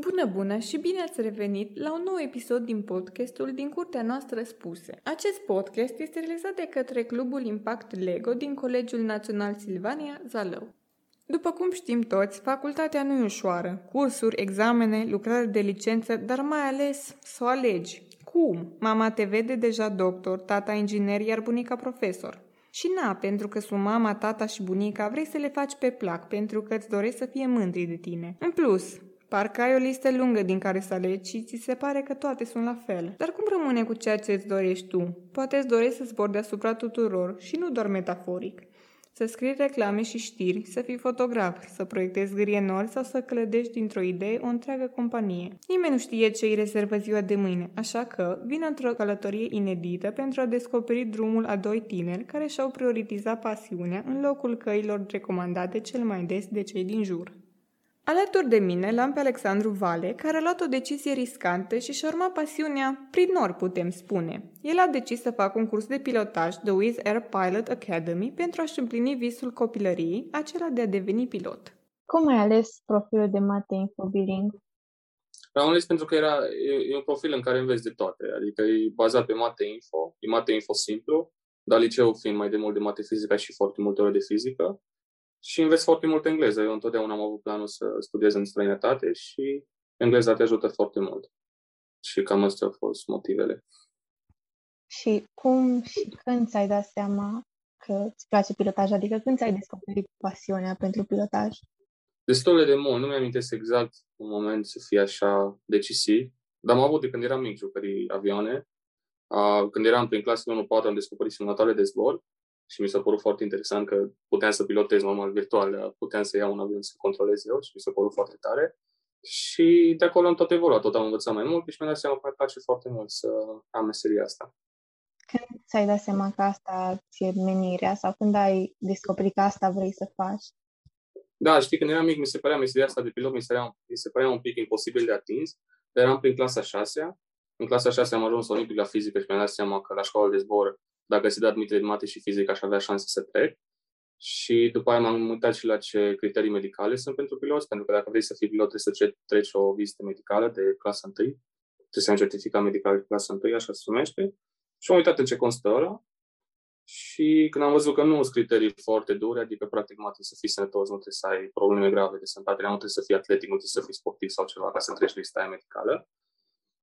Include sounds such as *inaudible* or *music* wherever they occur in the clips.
Bună, bună și bine ați revenit la un nou episod din podcastul din Curtea noastră spuse. Acest podcast este realizat de către Clubul Impact Lego din Colegiul Național Silvania Zalău. După cum știm toți, facultatea nu e ușoară. Cursuri, examene, lucrări de licență, dar mai ales să o alegi. Cum? Mama te vede deja doctor, tata inginer, iar bunica profesor. Și na, pentru că sunt mama, tata și bunica, vrei să le faci pe plac, pentru că îți dorești să fie mândri de tine. În plus, Parcă ai o listă lungă din care să alegi și ți se pare că toate sunt la fel. Dar cum rămâne cu ceea ce îți dorești tu? Poate îți dorești să zbori deasupra tuturor și nu doar metaforic. Să scrii reclame și știri, să fii fotograf, să proiectezi grienori sau să clădești dintr-o idee o întreagă companie. Nimeni nu știe ce îi rezervă ziua de mâine, așa că vine într-o călătorie inedită pentru a descoperi drumul a doi tineri care și-au prioritizat pasiunea în locul căilor recomandate cel mai des de cei din jur. Alături de mine l-am pe Alexandru Vale, care a luat o decizie riscantă și și-a urmat pasiunea prin nor, putem spune. El a decis să facă un curs de pilotaj, The Wizz Air Pilot Academy, pentru a-și împlini visul copilăriei, acela de a deveni pilot. Cum ai ales profilul de mate infobiling? Am ales pentru că era, e, e un profil în care înveți de toate, adică e bazat pe mate info, e mate info simplu, dar liceu fiind mai de mult de mate fizică și foarte multe ore de fizică, și înveți foarte mult engleză. Eu întotdeauna am avut planul să studiez în străinătate și engleza te ajută foarte mult. Și cam astea au fost motivele. Și cum și când ți-ai dat seama că îți place pilotaj? Adică când ți-ai descoperit pasiunea pentru pilotaj? Destul de mult. Nu mi-am amintesc exact un moment să fie așa decisiv, dar am avut de când eram mic jucării avioane. Când eram prin clasele 1-4 am descoperit simulatoare de zbor și mi s-a părut foarte interesant că puteam să pilotez normal virtual, puteam să iau un avion să controlez eu și mi s-a părut foarte tare. Și de acolo am tot evoluat, tot am învățat mai mult și mi-am dat seama că îmi place foarte mult să am meseria asta. Când ți-ai dat seama că asta ți-e menirea sau când ai descoperit că asta vrei să faci? Da, știi, când eram mic, mi se părea meseria asta de pilot, mi se părea, mi se părea un pic imposibil de atins, dar eram prin clasa 6 În clasa 6 am ajuns olimpic la fizică și mi-am dat seama că la școală de zbor dacă se dă admitere de mate și fizică, aș avea șanse să trec. Și după aia m-am uitat și la ce criterii medicale sunt pentru piloți, pentru că dacă vrei să fii pilot trebuie să treci o vizită medicală de clasa 1, trebuie să ai un certificat medical de clasa 1, așa se numește. Și am uitat în ce constă ăla și când am văzut că nu sunt criterii foarte dure, adică practic mate să fii sănătos, nu trebuie să ai probleme grave de sănătate, nu trebuie să fii atletic, nu trebuie să fii sportiv sau ceva ca să treci lista aia medicală.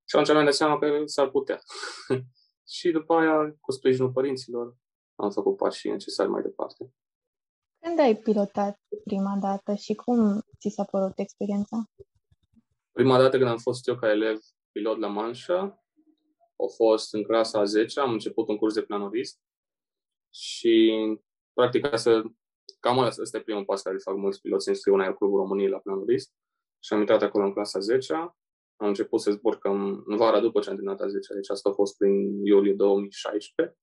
Și atunci mi-am dat seama că s-ar putea. *laughs* și după aia, cu sprijinul părinților, am făcut pașii necesari mai departe. Când ai pilotat prima dată și cum ți s-a părut experiența? Prima dată când am fost eu ca elev pilot la Manșa, a fost în clasa a 10 am început un curs de planorist și practic ca să cam ăsta e primul pas care îl fac mulți piloți, se înscriu în Clubul României la planorist și am intrat acolo în clasa 10 am început să zbor cam în vara după ce am terminat a 10 deci asta a fost prin iulie 2016.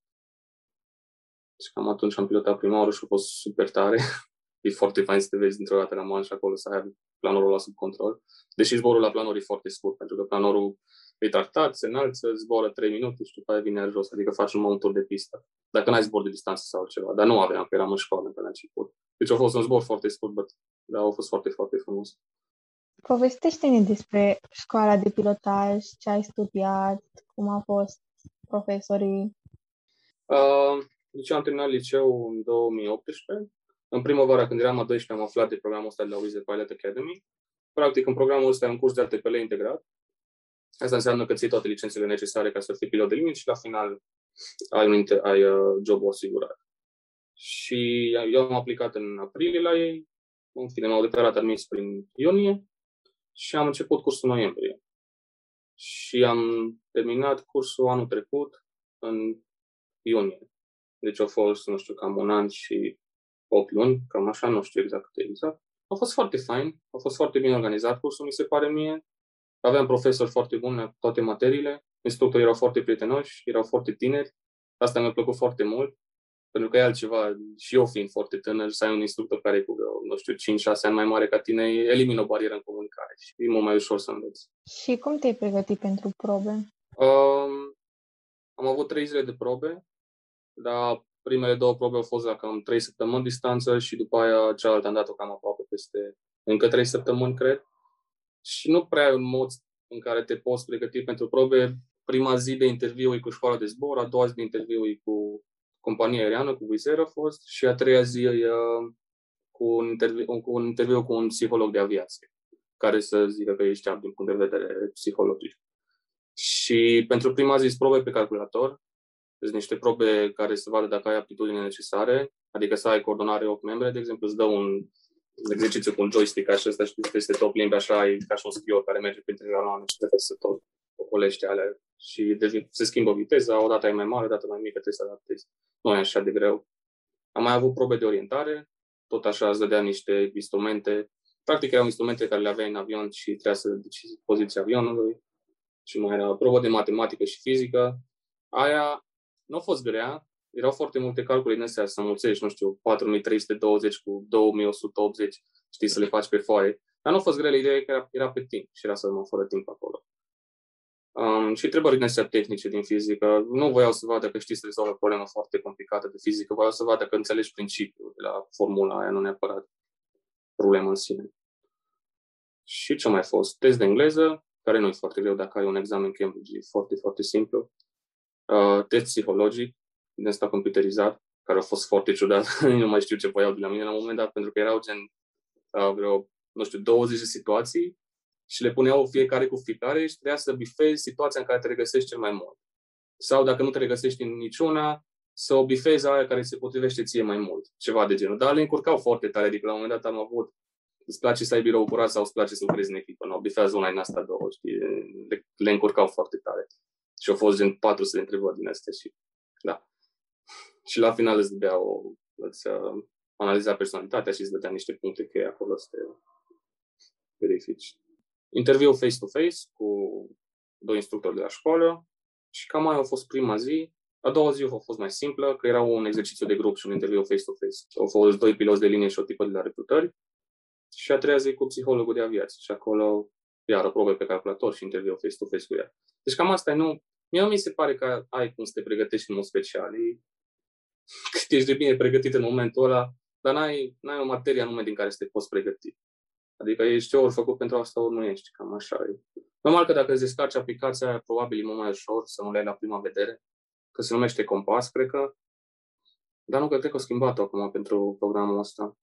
Și cam atunci am pilotat prima oară și a fost super tare. *laughs* e foarte fain să te vezi dintr-o dată la man și acolo să ai planorul la sub control. Deși zborul la planor e foarte scurt, pentru că planorul e tartat, se înalță, zboară 3 minute și după aia vine jos, adică faci numai un tur de pistă. Dacă n-ai zbor de distanță sau ceva, dar nu aveam, că eram în școală pe la început. Deci a fost un zbor foarte scurt, dar a fost foarte, foarte frumos. Povestește-ne despre școala de pilotaj, ce ai studiat, cum au fost profesorii. Uh, deci am terminat liceu în 2018. În primăvara, când eram a 12, am aflat de programul ăsta de la Wizard Pilot Academy. Practic, în programul ăsta e un curs de ATPL integrat. Asta înseamnă că ții toate licențele necesare ca să fii pilot de limit și la final ai, un inter- ai uh, jobul asigurat. Și eu am aplicat în aprilie la ei, în fine, m-au declarat admis prin iunie și am început cursul în noiembrie. Și am terminat cursul anul trecut, în iunie. Deci a fost, nu știu, cam un an și 8 luni, cam așa, nu știu exact cât exact. A fost foarte fain, a fost foarte bine organizat cursul, mi se pare mie. Aveam profesori foarte buni toate materiile, instructorii erau foarte prietenoși, erau foarte tineri. Asta mi-a plăcut foarte mult. Pentru că e altceva, și eu fiind foarte tânăr, să ai un instructor care e cu, nu știu, 5-6 ani mai mare ca tine, elimină o barieră în comunicare și e mult mai ușor să înveți. Și cum te-ai pregătit pentru probe? Um, am avut trei zile de probe, dar primele două probe au fost la cam 3 săptămâni distanță și după aia cealaltă am dat-o cam aproape peste încă 3 săptămâni, cred. și nu prea ai un mod în care te poți pregăti pentru probe. Prima zi de interviu e cu școala de zbor, a doua zi de interviu e cu compania aeriană, cu Wizz Air a fost, și a treia zi e uh, cu un, interviu, cu un interviu cu un psiholog de aviație, care să zică că ești apт din punct de vedere psihologic. Și pentru prima zi probe pe calculator, sunt niște probe care să vadă dacă ai aptitudine necesare, adică să ai coordonare 8 membre, de exemplu, îți dă un exercițiu cu un joystick așa, ăsta și peste top limbi, așa, e ca și un schior care merge printre jaloane și trebuie să tot ocolește alea și devin, se schimbă viteza, odată e mai mare, odată mai mică, trebuie să adaptezi. Nu e așa de greu. Am mai avut probe de orientare, tot așa îți dădea niște instrumente. Practic erau instrumente care le aveai în avion și trebuia să decizi poziția avionului. Și mai era probă de matematică și fizică. Aia nu a fost grea, erau foarte multe calcule din astea să mulțești, nu știu, 4320 cu 2180, știi, să le faci pe foaie. Dar nu a fost grea, ideea că era, era pe timp și era să mă fără timp acolo. Um, și întrebări din astea tehnice din fizică. Nu voiau să vadă că știți să rezolvă o problemă foarte complicată de fizică, voiau să vadă că înțelegi principiul de la formula aia, nu neapărat problema în sine. Și ce mai fost? Test de engleză, care nu e foarte greu dacă ai un examen Cambridge, e foarte, foarte simplu. Uh, test psihologic, din ăsta computerizat, care a fost foarte ciudat. *laughs* nu mai știu ce voiau de la mine la un moment dat, pentru că erau gen uh, vreo, nu știu, 20 de situații și le puneau fiecare cu fiecare și trebuia să bifezi situația în care te regăsești cel mai mult. Sau dacă nu te regăsești în niciuna, să o bifezi aia care se potrivește ție mai mult. Ceva de genul. Dar le încurcau foarte tare, adică la un moment dat am avut îți place să ai birou curat sau îți place să lucrezi în echipă. Nu, bifează una în asta două, știi? Le, le încurcau foarte tare. Și au fost gen 400 de întrebări din astea și da. Și la final îți dădea o, îți uh, analiza personalitatea și îți dădea niște puncte cheie acolo să te verifici interviu face-to-face cu doi instructori de la școală și cam mai a fost prima zi. A doua zi a fost mai simplă, că era un exercițiu de grup și un interviu face-to-face. Au fost doi piloți de linie și o tipă de la recrutări. Și a treia zi cu psihologul de aviație. Și acolo, iar probe pe calculator și interviu face-to-face cu ea. Deci cam asta e, nu... Mie mi se pare că ai cum să te pregătești în mod special. E... *laughs* Cât ești de bine pregătit în momentul ăla, dar n-ai, n-ai o materie anume din care să te poți pregăti. Adică ești ori făcut pentru asta, ori nu ești. Cam așa e. Normal că dacă îți descarci aplicația aia, probabil e mult mai ușor să nu le ai la prima vedere, că se numește Compas, cred că. Dar nu că cred că au schimbat acum pentru programul ăsta.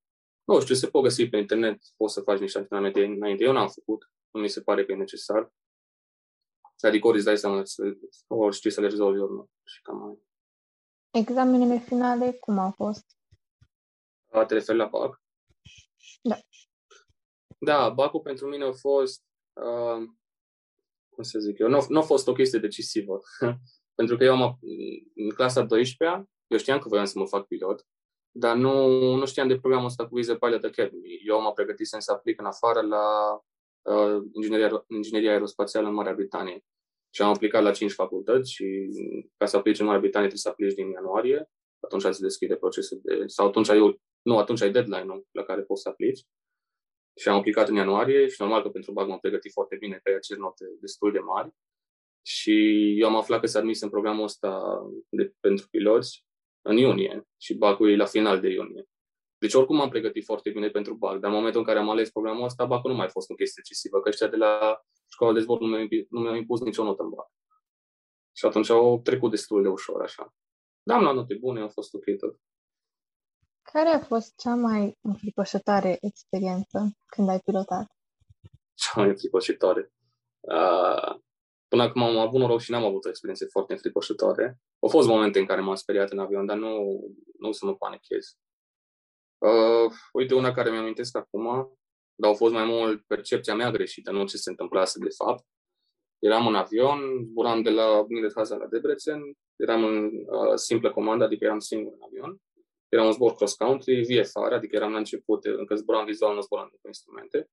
Nu știu, se pot găsi pe internet, poți să faci niște antrenamente înainte. Eu n-am făcut, nu mi se pare că e necesar. Adică ori îți dai seama, ori știi să le rezolvi, ori nu. Și cam mai. Examenele finale, cum au fost? Te referi la BAC? Da. Da, Bacu pentru mine a fost, uh, cum să zic eu, nu, nu a fost o chestie decisivă. *laughs* pentru că eu am, în clasa 12 eu știam că voiam să mă fac pilot, dar nu, nu știam de programul ăsta cu Visa Pilot Academy. Eu m-am pregătit să aplic în afară la uh, ingineria, ingineria aerospațială în Marea Britanie. Și am aplicat la 5 facultăți și ca să aplici în Marea Britanie trebuie să aplici din ianuarie. Atunci se deschide procesul de... sau atunci ai, nu, atunci ai deadline-ul la care poți să aplici și am aplicat în ianuarie și normal că pentru BAC m-am pregătit foarte bine, că ai note destul de mari. Și eu am aflat că s-a admis în programul ăsta de, pentru piloți în iunie și BAC-ul e la final de iunie. Deci oricum m-am pregătit foarte bine pentru BAC, dar în momentul în care am ales programul ăsta, BAC-ul nu mai a fost o chestie decisivă, că ăștia de la școala de zbor nu mi-au, nu mi-au impus nicio notă în BAC. Și atunci au trecut destul de ușor așa. Dar am luat note bune, a fost ok tot. Care a fost cea mai înfricoșătoare experiență când ai pilotat? Cea mai înfricoșătoare? Uh, până acum am avut noroc și n-am avut o experiență foarte înfricoșătoare. Au fost momente în care m-am speriat în avion, dar nu, nu să mă panichez. Uh, uite, una care mi-am amintesc acum, dar au fost mai mult percepția mea greșită, nu ce se întâmplase de fapt. Eram în avion, zburam de la Millet la Debrecen, eram în uh, simplă comandă, adică eram singur în avion era un zbor cross-country, VFR, adică eram la început, încă zburam vizual, nu zburam cu instrumente.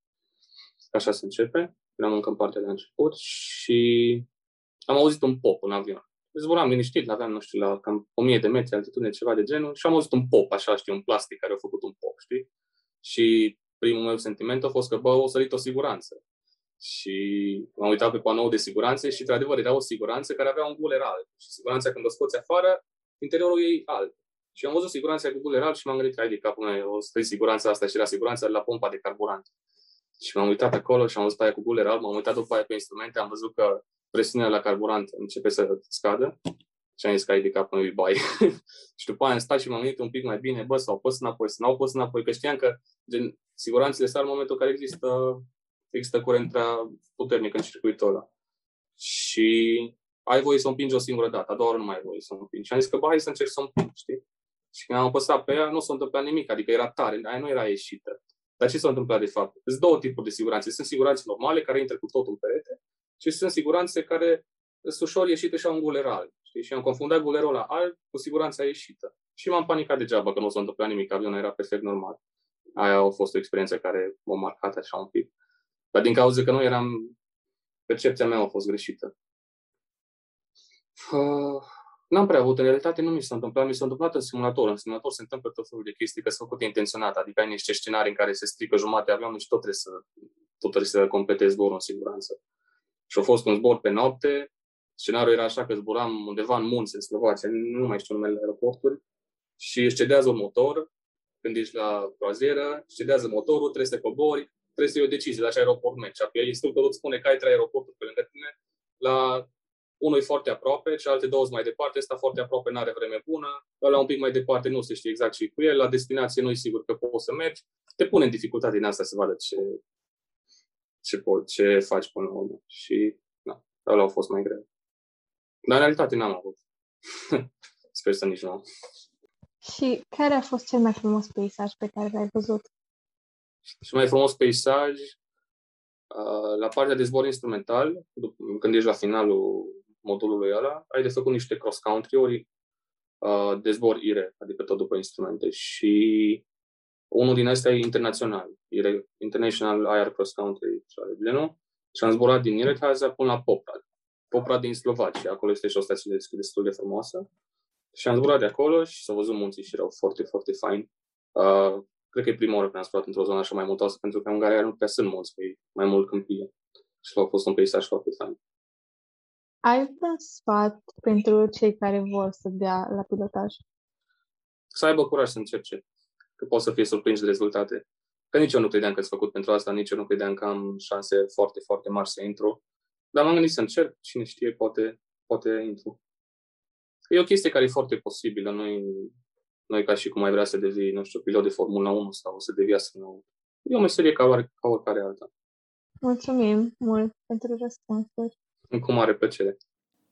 Așa se începe. Eram încă în partea de început și am auzit un pop în avion. Zburam liniștit, aveam, nu știu, la cam 1000 de metri altitudine, ceva de genul, și am auzit un pop, așa, știi, un plastic care a făcut un pop, știi? Și primul meu sentiment a fost că, bă, o sărit o siguranță. Și m-am uitat pe panoul de siguranță și, într-adevăr, era o siguranță care avea un guler alb. Și siguranța, când o scoți afară, interiorul ei alb. Și am văzut siguranța cu guleral și m-am gândit, ai de capul meu, o să siguranța asta și era siguranța la pompa de carburant. Și m-am uitat acolo și am văzut aia cu guler alb, m-am uitat după aia pe instrumente, am văzut că presiunea la carburant începe să scadă și am zis că ai de cap în bai. *laughs* și după aia am stat și m-am gândit un pic mai bine, bă, sau pus înapoi, să n-au pus înapoi, că știam că gen, siguranțele sar în momentul în care există, există curent prea puternic în circuitul ăla. Și ai voie să o împingi o singură dată, a doua oară nu mai ai voie să o împingi. Și am zis că, bă, hai să încerc să o împing, știi? Și când am apăsat pe ea, nu s-a întâmplat nimic, adică era tare, aia nu era ieșită. Dar ce s-a întâmplat de fapt? Sunt două tipuri de siguranțe. Sunt siguranțe normale, care intră cu totul în perete, și sunt siguranțe care sunt ușor ieșite și au un guler alb. Știi? Și am confundat gulerul la alb cu siguranța ieșită. Și m-am panicat degeaba că nu s-a întâmplat nimic, avionul era perfect normal. Aia a fost o experiență care m-a marcat așa un pic. Dar din cauza că nu eram... Percepția mea a fost greșită. Uh, n-am prea avut. În realitate nu mi s-a întâmplat. Mi s-a întâmplat în simulator. În simulator se întâmplă tot felul de chestii că sunt făcute intenționat. Adică ai niște scenarii în care se strică jumate avionul și tot trebuie să, tot trebuie să completezi zborul în siguranță. Și a fost un zbor pe noapte. Scenariul era așa că zburam undeva în munți, în Slovacia, nu mai știu numele aeroporturi, și își cedează un motor când ești la croazieră, cedează motorul, trebuie să cobori, trebuie să iei o decizie la ce aeroport mergi. Apoi instructorul îți spune că ai trei aeroporturi pe lângă tine, la unul e foarte aproape, alte două mai departe, ăsta foarte aproape nu are vreme bună, ăla un pic mai departe nu se știe exact și cu el, la destinație nu e sigur că poți să mergi, te pune în dificultate din asta să vadă ce, ce, pot, ce faci până la urmă. Și da, ăla a fost mai greu. Dar în realitate n-am avut. *laughs* Sper să nici nu am. Și care a fost cel mai frumos peisaj pe care l-ai văzut? Cel mai frumos peisaj la partea de zbor instrumental, când ești la finalul modulului ăla, ai de făcut niște cross-country ori de zbor IRE, adică tot după instrumente. Și unul din astea e internațional, IRE, International Air Cross Country de genul, și am zburat din Irecaza până la Poprad. Poprad din Slovacia, acolo este și o stație destul de frumoasă. Și am zburat de acolo și s-au văzut munții și erau foarte, foarte fain. Uh, cred că e prima oară când am zburat într-o zonă așa mai muntoasă, pentru că în Ungaria nu prea sunt munți, e mai mult câmpie. Și a fost un peisaj foarte fain. Ai un sfat pentru cei care vor să dea la pilotaj? Să aibă curaj să încerce, că poți să fie surprins de rezultate. Că nici eu nu credeam că ați făcut pentru asta, nici eu nu credeam că am șanse foarte, foarte mari să intru. Dar m-am gândit să încerc, cine știe, poate, poate intru. E o chestie care e foarte posibilă, nu e, nu e ca și cum ai vrea să devii, nu știu, pilot de Formula 1 sau să devii astronaut. E o meserie ca, or, ca oricare alta. Mulțumim mult pentru răspunsuri. Cu mare plăcere.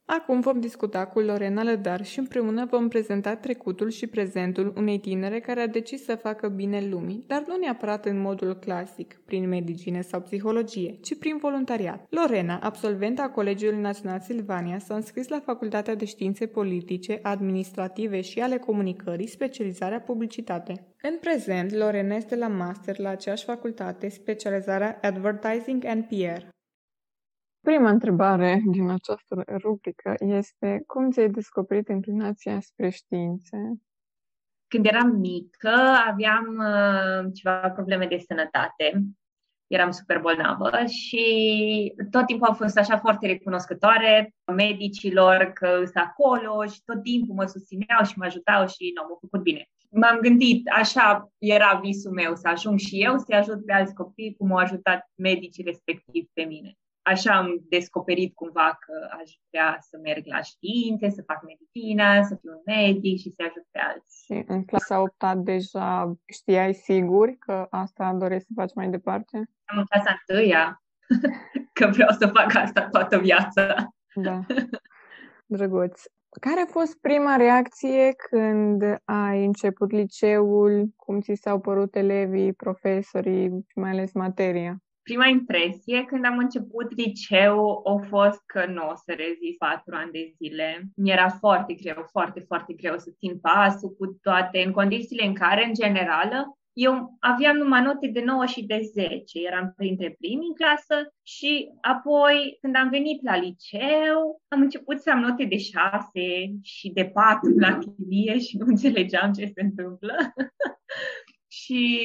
Acum vom discuta cu Lorena Lădar și împreună vom prezenta trecutul și prezentul unei tinere care a decis să facă bine lumii, dar nu neapărat în modul clasic, prin medicină sau psihologie, ci prin voluntariat. Lorena, absolventă a Colegiului Național Silvania, s-a înscris la Facultatea de Științe Politice, Administrative și ale Comunicării, specializarea publicitate. În prezent, Lorena este la master la aceeași facultate, specializarea Advertising and PR. Prima întrebare din această rubrică este cum ți-ai descoperit inclinația spre științe? Când eram mică, aveam uh, ceva probleme de sănătate. Eram super bolnavă și tot timpul am fost așa foarte recunoscătoare medicilor că sunt acolo și tot timpul mă susțineau și mă ajutau și nu, m-au făcut bine. M-am gândit, așa era visul meu, să ajung și eu să ajut pe alți copii cum au ajutat medicii respectiv pe mine așa am descoperit cumva că aș vrea să merg la științe, să fac medicină, să fiu un medic și să ajut pe alții. Și în clasa 8 deja știai sigur că asta dorești să faci mai departe? Am în clasa 1 *laughs* că vreau să fac asta toată viața. Da. *laughs* Drăguț. Care a fost prima reacție când ai început liceul? Cum ți s-au părut elevii, profesorii și mai ales materia? Prima impresie când am început liceu a fost că nu o să rezist patru ani de zile. Mi-era foarte greu, foarte, foarte greu să țin pasul cu toate, în condițiile în care, în generală, eu aveam numai note de 9 și de 10, eram printre primii în clasă și apoi când am venit la liceu am început să am note de 6 și de 4 la chimie și nu înțelegeam ce se întâmplă. *laughs* și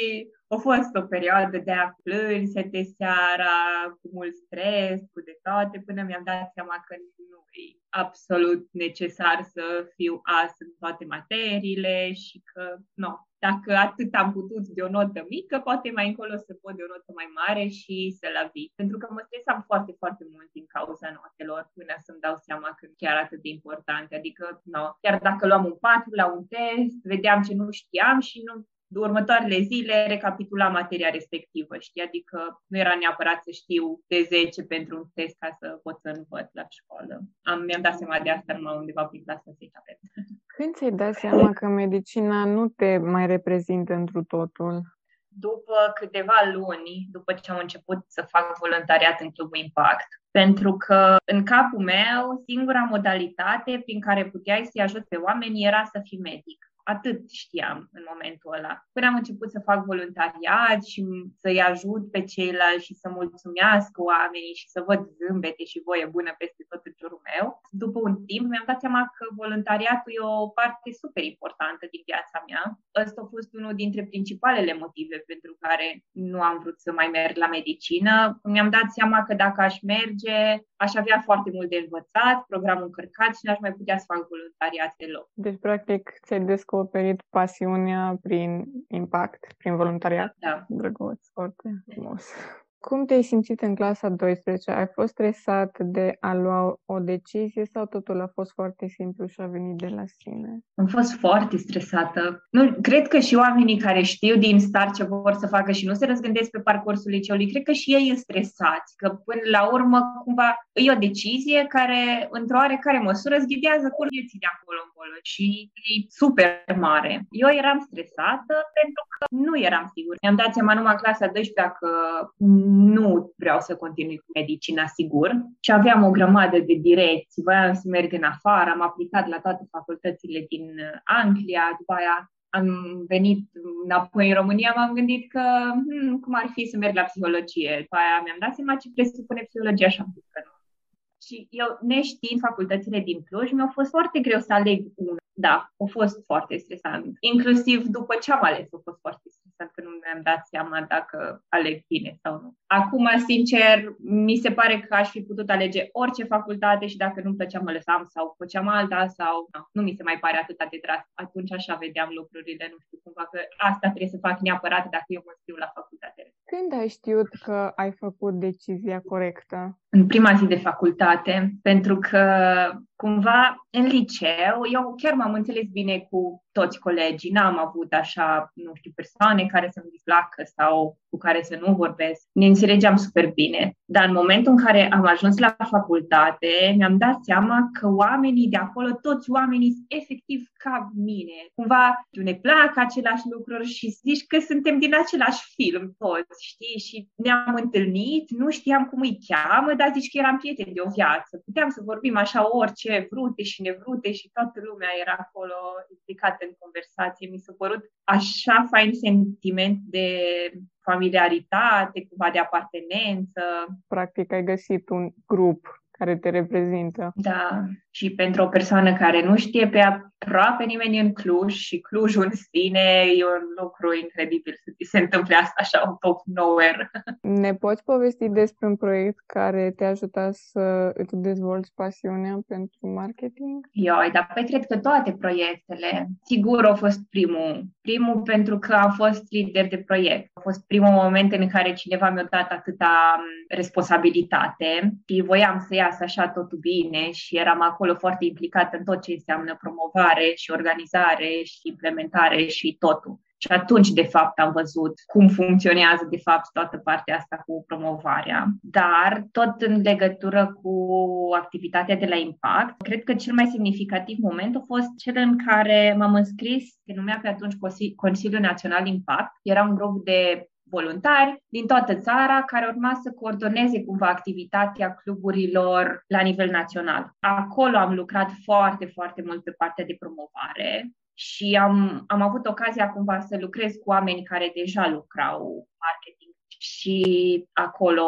a fost o perioadă de a plânse de seara, cu mult stres, cu de toate, până mi-am dat seama că nu e absolut necesar să fiu as în toate materiile și că, nu, dacă atât am putut de o notă mică, poate mai încolo să pot de o notă mai mare și să la vii. Pentru că mă stresam foarte, foarte mult din cauza notelor până să-mi dau seama că chiar atât de importante. Adică, no, chiar dacă luam un 4 la un test, vedeam ce nu știam și nu următoarele zile recapitula materia respectivă, știi? Adică nu era neapărat să știu de 10 pentru un test ca să pot să învăț la școală. Am, mi-am dat seama de asta numai undeva prin clasa 10 *laughs* Când ți-ai dat seama că medicina nu te mai reprezintă întru totul? După câteva luni, după ce am început să fac voluntariat în Clubul Impact, pentru că în capul meu singura modalitate prin care puteai să-i ajut pe oameni era să fii medic atât știam în momentul ăla. Până am început să fac voluntariat și să-i ajut pe ceilalți și să mulțumească oamenii și să văd zâmbete și voie bună peste tot în jurul meu, după un timp mi-am dat seama că voluntariatul e o parte super importantă din viața mea. Ăsta a fost unul dintre principalele motive pentru care nu am vrut să mai merg la medicină. Mi-am dat seama că dacă aș merge, aș avea foarte mult de învățat, programul încărcat și n-aș mai putea să fac voluntariat deloc. Deci, practic, ți-ai descoperit descoperit pasiunea prin impact, prin voluntariat. Da. Drăguț, foarte frumos. Cum te-ai simțit în clasa 12? Ai fost stresat de a lua o decizie sau totul a fost foarte simplu și a venit de la sine? Am fost foarte stresată. Nu, cred că și oamenii care știu din start ce vor să facă și nu se răzgândesc pe parcursul liceului, cred că și ei sunt stresați, că până la urmă cumva e o decizie care, într-o oarecare măsură, îți ghidează cu vieții de acolo încolo și e super mare. Eu eram stresată pentru că nu eram sigur. Mi-am dat seama numai clasa 12 că nu vreau să continui cu medicina, sigur, și aveam o grămadă de direcții, voiam să merg în afară, am aplicat la toate facultățile din Anglia, după aia am venit înapoi în România, m-am gândit că hmm, cum ar fi să merg la psihologie. După aia mi-am dat seama ce presupune psihologia și am zis că nu. Și eu, neștiind facultățile din Cluj, mi-a fost foarte greu să aleg una. Da, a fost foarte stresant. Inclusiv după ce am ales, a fost foarte stresant, că nu mi-am dat seama dacă aleg bine sau nu. Acum, sincer, mi se pare că aș fi putut alege orice facultate și dacă nu-mi plăcea, mă lăsam sau făceam alta sau nu, nu mi se mai pare atât de drastic. Atunci așa vedeam lucrurile, nu știu cumva că asta trebuie să fac neapărat dacă eu mă scriu la facultate. Când ai știut că ai făcut decizia corectă? În prima zi de facultate, pentru că cumva în liceu eu chiar m-am înțeles bine cu toți colegii, n-am avut așa, nu știu, persoane care să-mi displacă sau cu care să nu vorbesc. Ne înțelegeam super bine. Dar în momentul în care am ajuns la facultate, mi-am dat seama că oamenii de acolo, toți oamenii sunt efectiv ca mine. Cumva ne plac aceleași lucruri și zici că suntem din același film toți, știi? Și ne-am întâlnit, nu știam cum îi cheamă, dar zici că eram prieteni de o viață. Puteam să vorbim așa orice, vrute și nevrute și toată lumea era acolo implicată în conversație. Mi s-a părut așa fain sentiment de familiaritate, cumva de apartenență. Practic ai găsit un grup care te reprezintă. Da, și pentru o persoană care nu știe pe aproape nimeni în Cluj și Clujul în sine e un lucru incredibil să ți se întâmple asta așa un top nowhere. *laughs* Ne poți povesti despre un proiect care te-a ajutat să îți dezvolți pasiunea pentru marketing? Ioi, dar păi cred că toate proiectele, sigur, au fost primul. Primul pentru că am fost lider de proiect. A fost primul moment în care cineva mi-a dat atâta responsabilitate și voiam să iasă așa totul bine și eram acolo foarte implicată în tot ce înseamnă promovare și organizare și implementare și totul. Și atunci, de fapt, am văzut cum funcționează, de fapt, toată partea asta cu promovarea. Dar, tot în legătură cu activitatea de la Impact, cred că cel mai semnificativ moment a fost cel în care m-am înscris, se numea pe atunci Consiliul Național Impact. Era un grup de voluntari din toată țara care urma să coordoneze cumva activitatea cluburilor la nivel național. Acolo am lucrat foarte, foarte mult pe partea de promovare și am, am avut ocazia cumva să lucrez cu oameni care deja lucrau marketing și acolo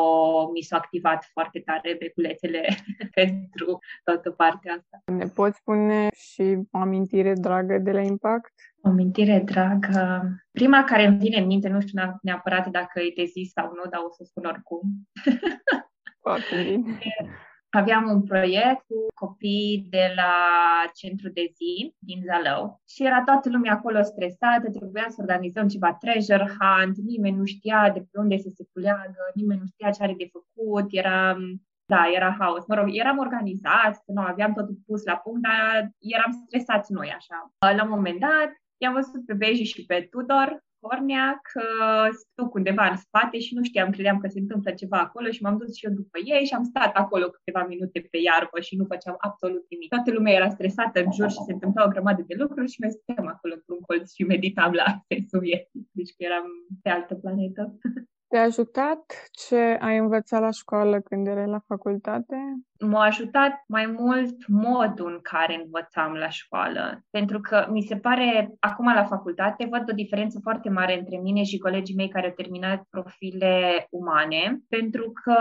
mi s-au activat foarte tare beculețele *laughs* pentru toată partea asta. Ne poți spune și o amintire dragă de la Impact? O amintire dragă... Prima care îmi vine în minte, nu știu neapărat dacă e de zi sau nu, dar o să spun oricum. *laughs* Foarte bine. Aveam un proiect cu copii de la centru de zi din Zalău și era toată lumea acolo stresată, trebuia să organizăm ceva treasure hunt, nimeni nu știa de pe unde să se culeagă, nimeni nu știa ce are de făcut, era da, era haos. Mă rog, eram organizați, nu, aveam totul pus la punct, dar eram stresați noi așa. La un moment dat, i-am văzut pe Beji și pe Tudor Cornea că duc undeva în spate și nu știam, credeam că se întâmplă ceva acolo și m-am dus și eu după ei și am stat acolo câteva minute pe iarbă și nu făceam absolut nimic. Toată lumea era stresată în jur și se întâmplau o grămadă de lucruri și mai stăteam acolo într-un colț și meditam la *laughs* sensul vieții. Deci că eram pe altă planetă. Te-a ajutat ce ai învățat la școală când erai la facultate? M-a ajutat mai mult modul în care învățam la școală. Pentru că mi se pare, acum la facultate, văd o diferență foarte mare între mine și colegii mei care au terminat profile umane, pentru că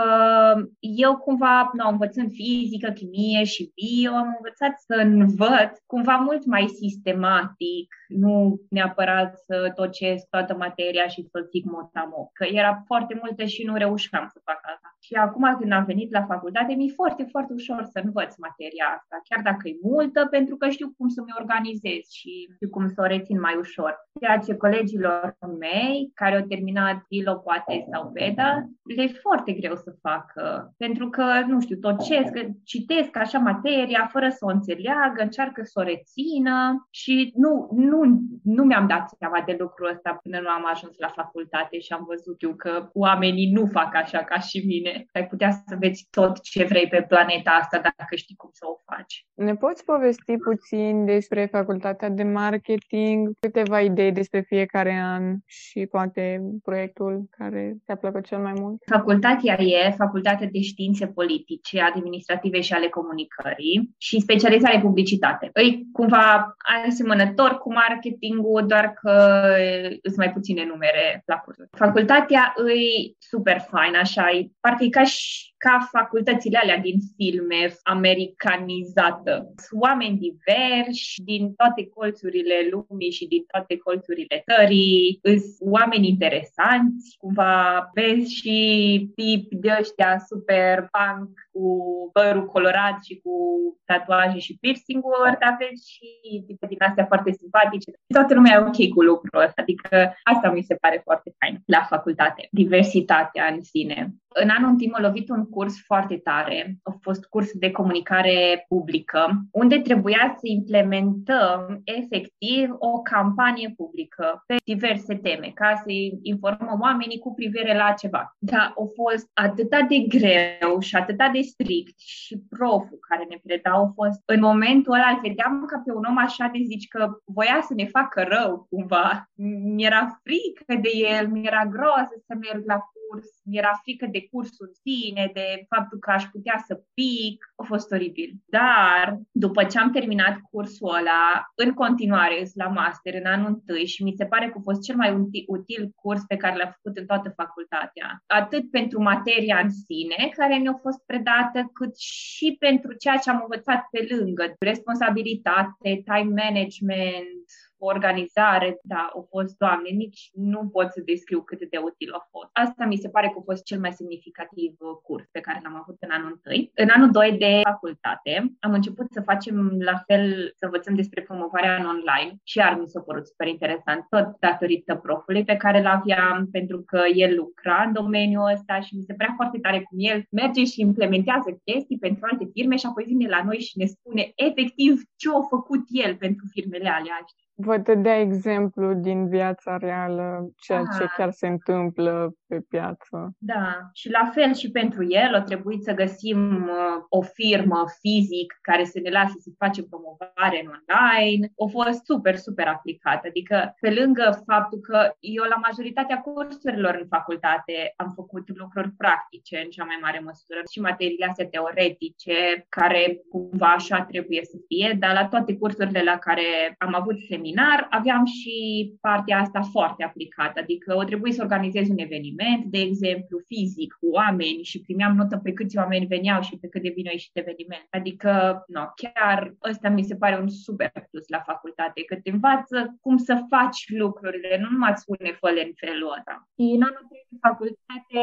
eu cumva, nu, învățând fizică, chimie și bio, am învățat să învăț cumva mult mai sistematic, nu neapărat să tocesc toată materia și să zic motamo, că era foarte multe și nu reușeam să fac asta. Și acum când am venit la facultate, mi-e foarte foarte ușor să învăț materia asta, chiar dacă e multă, pentru că știu cum să mi organizez și știu cum să o rețin mai ușor. Ceea ce colegilor mei, care au terminat ILO, poate, sau VEDA, le e foarte greu să facă, pentru că, nu știu, tot ce citesc așa materia, fără să o înțeleagă, încearcă să o rețină și nu, nu, nu mi-am dat seama de lucrul ăsta până nu am ajuns la facultate și am văzut eu că oamenii nu fac așa ca și mine. Ai putea să vezi tot ce vrei pe plan planeta asta dacă știi cum să o faci. Ne poți povesti puțin despre facultatea de marketing, câteva idei despre fiecare an și poate proiectul care te-a plăcut cel mai mult? Facultatea e Facultatea de Științe Politice, Administrative și ale Comunicării și specializare publicitate. Îi cumva asemănător cu marketingul, doar că sunt mai puține numere la cursuri. Facultatea îi super fain, așa, e parcă e ca și ca facultățile alea din filme americanizată. Sunt oameni diversi din toate colțurile lumii și din toate colțurile țării, sunt oameni interesanți, cumva vezi și tipi de ăștia super punk cu părul colorat și cu tatuaje și piercing-uri, dar vezi și tipe din astea foarte simpatice. Toată lumea e ok cu lucrul ăsta, adică asta mi se pare foarte fain la facultate, diversitatea în sine. În anul timp a lovit un curs foarte tare, a fost curs de comunicare publică, unde trebuia să implementăm efectiv o campanie publică pe diverse teme, ca să informăm oamenii cu privire la ceva. Dar a fost atât de greu și atât de strict și proful care ne preda au fost, în momentul ăla îl vedeam ca pe un om așa de zici că voia să ne facă rău cumva. Mi-era frică de el, mi-era groază să merg la curs, mi-era frică de cursul în sine, de faptul că aș putea să pic, a fost oribil. Dar, după ce am terminat cursul ăla, în continuare la master, în anul întâi și mi se pare că a fost cel mai util curs pe care l-am făcut în toată facultatea. Atât pentru materia în sine, care ne-a fost predată, cât și pentru ceea ce am învățat pe lângă. Responsabilitate, time management, organizare, da, au fost, doamne, nici nu pot să descriu cât de util a fost. Asta mi se pare că a fost cel mai semnificativ uh, curs pe care l-am avut în anul 1. În anul 2 de facultate am început să facem la fel, să învățăm despre promovarea în online și iar mi s-a părut super interesant, tot datorită profului pe care l-aveam, pentru că el lucra în domeniul ăsta și mi se părea foarte tare cum el merge și implementează chestii pentru alte firme și apoi vine la noi și ne spune efectiv ce a făcut el pentru firmele alea vă dădea exemplu din viața reală, ceea Aha. ce chiar se întâmplă pe piață. Da, și la fel și pentru el a trebuit să găsim uh, o firmă fizic care să ne lase să facem promovare în online. A fost super, super aplicat. Adică, pe lângă faptul că eu la majoritatea cursurilor în facultate am făcut lucruri practice în cea mai mare măsură și materiile astea teoretice, care cumva așa trebuie să fie, dar la toate cursurile la care am avut seminarii, seminar aveam și partea asta foarte aplicată, adică o trebuie să organizez un eveniment, de exemplu, fizic, cu oameni și primeam notă pe câți oameni veneau și pe cât de bine a ieșit eveniment. Adică, no, chiar ăsta mi se pare un super plus la facultate, că te învață cum să faci lucrurile, nu numai îți spune fă în felul ăsta. Și în anul de facultate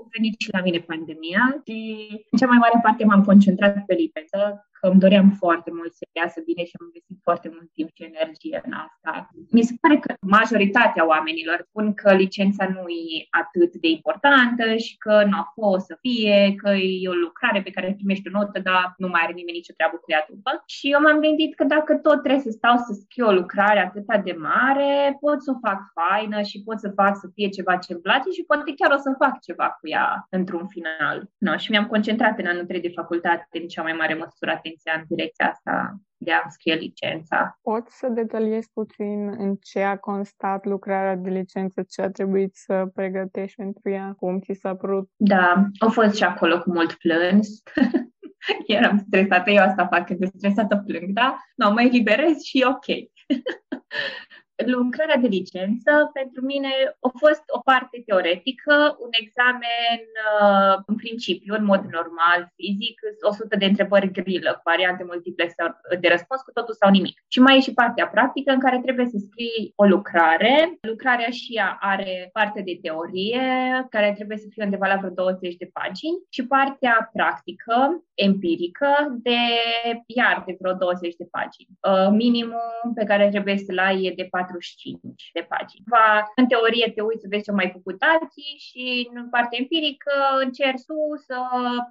a venit și la mine pandemia și în cea mai mare parte m-am concentrat pe lipetă, că îmi doream foarte mult să iasă bine și am investit foarte mult timp și energie în asta. Mi se pare că majoritatea oamenilor spun că licența nu e atât de importantă și că nu a fost să fie, că e o lucrare pe care primești o notă, dar nu mai are nimeni nicio treabă cu ea după. Și eu m-am gândit că dacă tot trebuie să stau să scriu o lucrare atât de mare, pot să o fac faină și pot să fac să fie ceva ce îmi place și poate chiar o să fac ceva cu ea într-un final. No, și mi-am concentrat în anul 3 de facultate în cea mai mare măsură atenția în direcția asta de a scrie licența. Poți să detaliezi puțin în ce a constat lucrarea de licență, ce a trebuit să pregătești pentru ea, cum ți s-a părut? Da, au fost și acolo cu mult plâns. *laughs* Eram stresată, eu asta fac, când stresată plâng, da? Nu, mă eliberez și ok. *laughs* lucrarea de licență pentru mine a fost o parte teoretică, un examen uh, în principiu, în mod normal, fizic, 100 de întrebări grilă, cu variante multiple de răspuns cu totul sau nimic. Și mai e și partea practică în care trebuie să scrii o lucrare. Lucrarea și ea are parte de teorie, care trebuie să fie undeva la vreo 20 de pagini și partea practică, empirică, de iar de vreo 20 de pagini. Uh, minimum pe care trebuie să-l ai e de 4 45 de pagini. Va, în teorie te uiți să vezi ce mai făcut alții și în partea empirică încerci tu să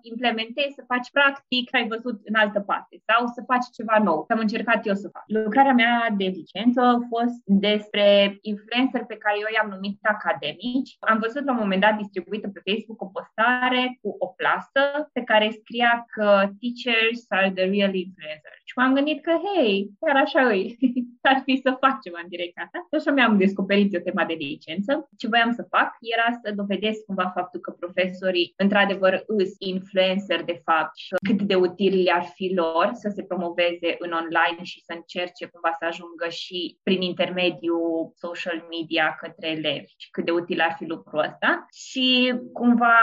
implementezi, să faci practic ce ai văzut în altă parte sau să faci ceva nou. Am încercat eu să fac. Lucrarea mea de licență a fost despre influencer pe care eu i-am numit academici. Am văzut la un moment dat distribuită pe Facebook o postare cu o plasă pe care scria că teachers are the real influencers. Și m-am gândit că, hei, chiar așa e, *laughs* ar fi să fac ceva în direcția asta. Și așa mi-am descoperit eu tema de licență. Ce voiam să fac era să dovedesc cumva faptul că profesorii, într-adevăr, îs influencer de fapt și cât de util le-ar fi lor să se promoveze în online și să încerce cumva să ajungă și prin intermediul social media către elevi și cât de util ar fi lucrul ăsta. Și cumva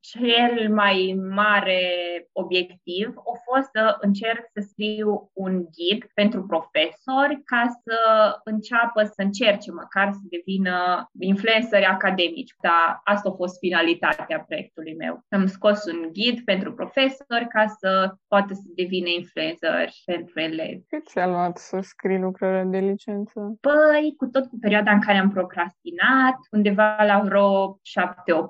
cel mai mare obiectiv a fost să încerc să scriu un ghid pentru profesori ca să înceapă să încerce măcar să devină influenceri academici. Dar asta a fost finalitatea proiectului meu. Am scos un ghid pentru profesori ca să poată să devină influenceri pentru elevi. Cât ți-a luat să scrii lucrările de licență? Păi, cu tot cu perioada în care am procrastinat, undeva la vreo 7-8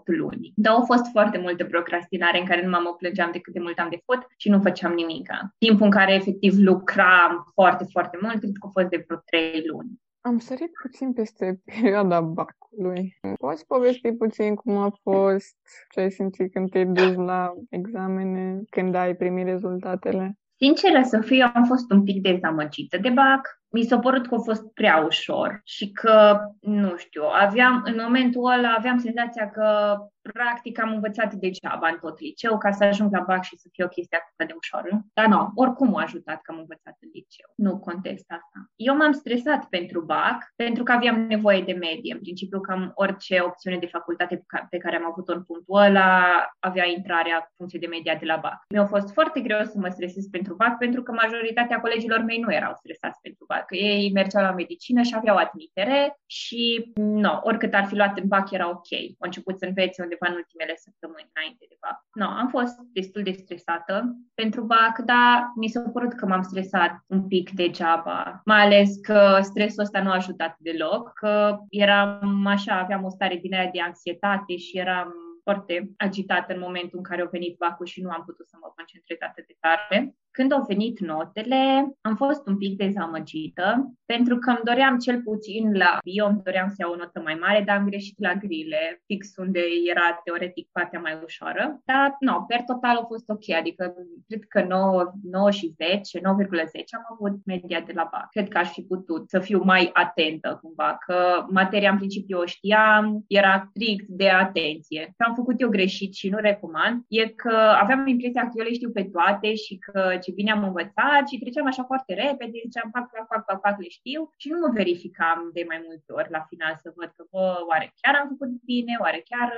luni. Dar au fost foarte multe procrastinare în care nu mă plângeam de cât de mult am de făcut și nu făceam nimic. Timpul în care efectiv lucram foarte, foarte mult, cred că a fost de vreo 3 luni. Am sărit puțin peste *laughs* perioada bacului. Poți povesti puțin cum a fost, ce ai simțit când te-ai dus la examene, când ai primit rezultatele? Sinceră să fiu, am fost un pic dezamăgită de BAC mi s-a părut că a fost prea ușor și că, nu știu, aveam, în momentul ăla aveam senzația că practic am învățat degeaba în tot liceu ca să ajung la BAC și să fie o chestie atât de ușoară. Dar nu, oricum a ajutat că am învățat în liceu. Nu contest asta. Eu m-am stresat pentru BAC pentru că aveam nevoie de medie. În principiu, cam orice opțiune de facultate pe care am avut-o în punctul ăla avea intrarea în funcție de media de la BAC. Mi-a fost foarte greu să mă stresez pentru BAC pentru că majoritatea colegilor mei nu erau stresați pentru BAC că ei mergeau la medicină și aveau admitere și, nu, oricât ar fi luat în BAC era ok. Au început să învețe undeva în ultimele săptămâni înainte de BAC. Nu, am fost destul de stresată pentru BAC, dar mi s-a părut că m-am stresat un pic degeaba, mai ales că stresul ăsta nu a ajutat deloc, că eram așa, aveam o stare din aia de anxietate și eram foarte agitată în momentul în care au venit vacul și nu am putut să mă concentrez atât de tare. Când au venit notele, am fost un pic dezamăgită, pentru că îmi doream cel puțin la bio, îmi doream să iau o notă mai mare, dar am greșit la grile, fix unde era teoretic partea mai ușoară. Dar, nu, per total a fost ok, adică cred că 9, 9 și 10, 9,10 am avut media de la BAC. Cred că aș fi putut să fiu mai atentă cumva, că materia în principiu o știam, era strict de atenție. Ce am făcut eu greșit și nu recomand, e că aveam impresia că eu le știu pe toate și că ce ce bine am învățat și treceam așa foarte repede, ziceam, fac, fac, fac, fac, fac, le știu și nu mă verificam de mai multe ori la final să văd că, bă, oare chiar am făcut bine, oare chiar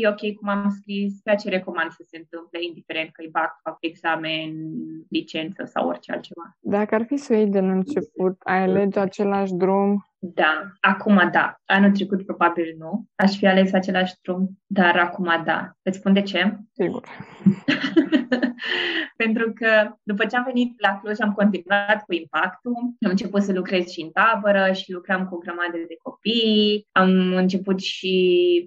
e ok cum am scris, ceea ce recomand să se întâmple, indiferent că e bac, fac examen, licență sau orice altceva. Dacă ar fi să iei de la început, ai alege același drum da, acum da. Anul trecut probabil nu. Aș fi ales același drum, dar acum da. Îți spun de ce? Sigur. *laughs* Pentru că după ce am venit la Cluj am continuat cu impactul. Am început să lucrez și în tabără și lucram cu o grămadă de copii. Am început și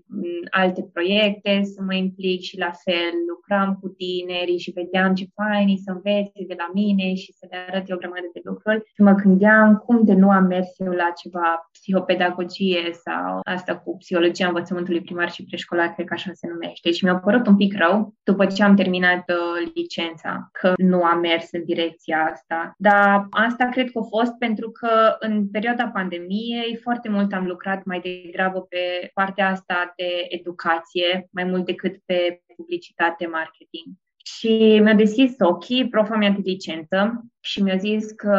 mm, alte proiecte să mă implic și la fel lucram cu tinerii și vedeam ce fain să învețe de la mine și să le arăt eu o grămadă de lucruri. Și mă gândeam cum de nu am mers eu la ceva psihopedagogie sau asta cu psihologia învățământului primar și preșcolar, cred că așa se numește. Și mi-a părut un pic rău după ce am terminat uh, licența, că nu am mers în direcția asta. Dar asta cred că a fost pentru că în perioada pandemiei foarte mult am lucrat mai degrabă pe partea asta de educație, mai mult decât pe publicitate, marketing. Și mi-a deschis ochii profa mea de licență și mi-a zis că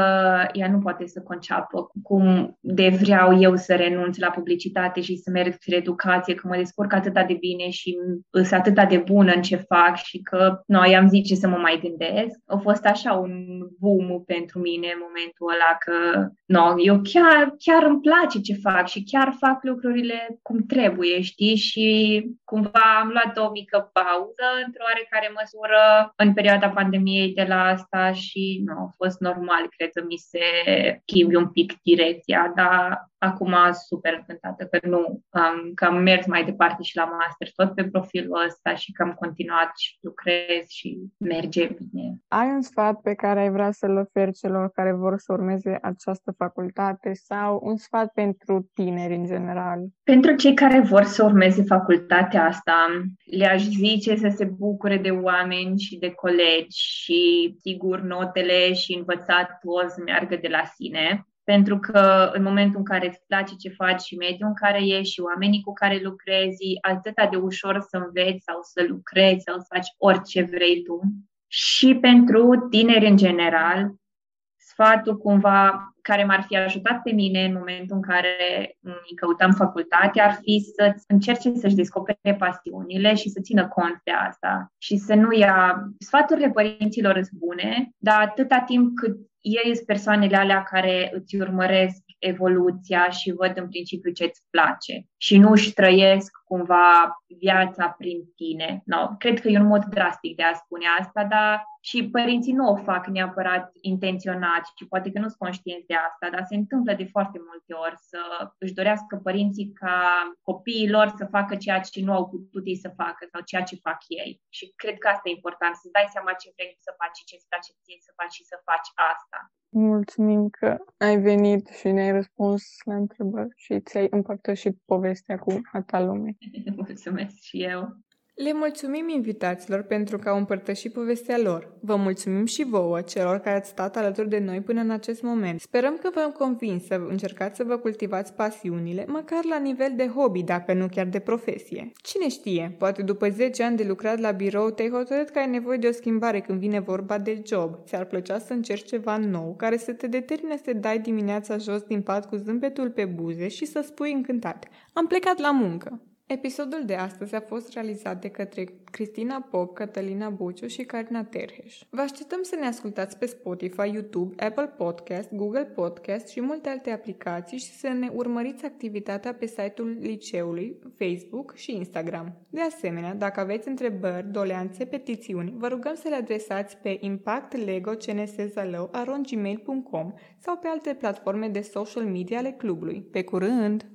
ea nu poate să conceapă cum de vreau eu să renunț la publicitate și să merg spre educație, că mă descurc atât de bine și sunt atât de bună în ce fac și că noi am zice să mă mai gândesc. A fost așa un boom pentru mine în momentul ăla că no, eu chiar, chiar îmi place ce fac și chiar fac lucrurile cum trebuie, știi? Și cumva am luat o mică pauză într-o oarecare măsură în perioada pandemiei de la asta și nu, fost normal, cred că mi se schimbi un pic direcția, dar acum super încântată că nu, um, că am mers mai departe și la master tot pe profilul ăsta și că am continuat și lucrez și merge bine. Ai un sfat pe care ai vrea să-l oferi celor care vor să urmeze această facultate sau un sfat pentru tineri în general? Pentru cei care vor să urmeze facultatea asta, le-aș zice să se bucure de oameni și de colegi și, sigur, notele și învățatul o să meargă de la sine pentru că în momentul în care îți place ce faci și mediul în care ești și oamenii cu care lucrezi, atât de ușor să înveți sau să lucrezi sau să faci orice vrei tu. Și pentru tineri în general, sfatul cumva care m-ar fi ajutat pe mine în momentul în care îmi căutam facultate ar fi să încerce să-și descopere pasiunile și să țină cont de asta și să nu ia sfaturile părinților sunt bune, dar atâta timp cât ei sunt persoanele alea care îți urmăresc evoluția și văd în principiu ce îți place și nu își trăiesc cumva viața prin tine. No, cred că e un mod drastic de a spune asta, dar și părinții nu o fac neapărat intenționat și poate că nu sunt conștienți de asta, dar se întâmplă de foarte multe ori să își dorească părinții ca copiii lor să facă ceea ce nu au putut ei să facă sau ceea ce fac ei. Și cred că asta e important, să-ți dai seama ce vrei să faci și ce îți place ție să faci și să faci asta. Mulțumim că ai venit și ne-ai răspuns la întrebări și ți-ai împărtășit povestea cu a ta lume. *laughs* Mulțumesc și eu. Le mulțumim invitaților pentru că au împărtășit povestea lor. Vă mulțumim și vouă, celor care ați stat alături de noi până în acest moment. Sperăm că v-am convins să încercați să vă cultivați pasiunile, măcar la nivel de hobby, dacă nu chiar de profesie. Cine știe, poate după 10 ani de lucrat la birou te-ai hotărât că ai nevoie de o schimbare când vine vorba de job. Ți-ar plăcea să încerci ceva nou, care să te determine să te dai dimineața jos din pat cu zâmbetul pe buze și să spui încântat. Am plecat la muncă. Episodul de astăzi a fost realizat de către Cristina Pop, Cătălina Buciu și Carina Terheș. Vă așteptăm să ne ascultați pe Spotify, YouTube, Apple Podcast, Google Podcast și multe alte aplicații și să ne urmăriți activitatea pe site-ul liceului, Facebook și Instagram. De asemenea, dacă aveți întrebări, doleanțe, petițiuni, vă rugăm să le adresați pe impactlegocnszalău.gmail.com sau pe alte platforme de social media ale clubului. Pe curând!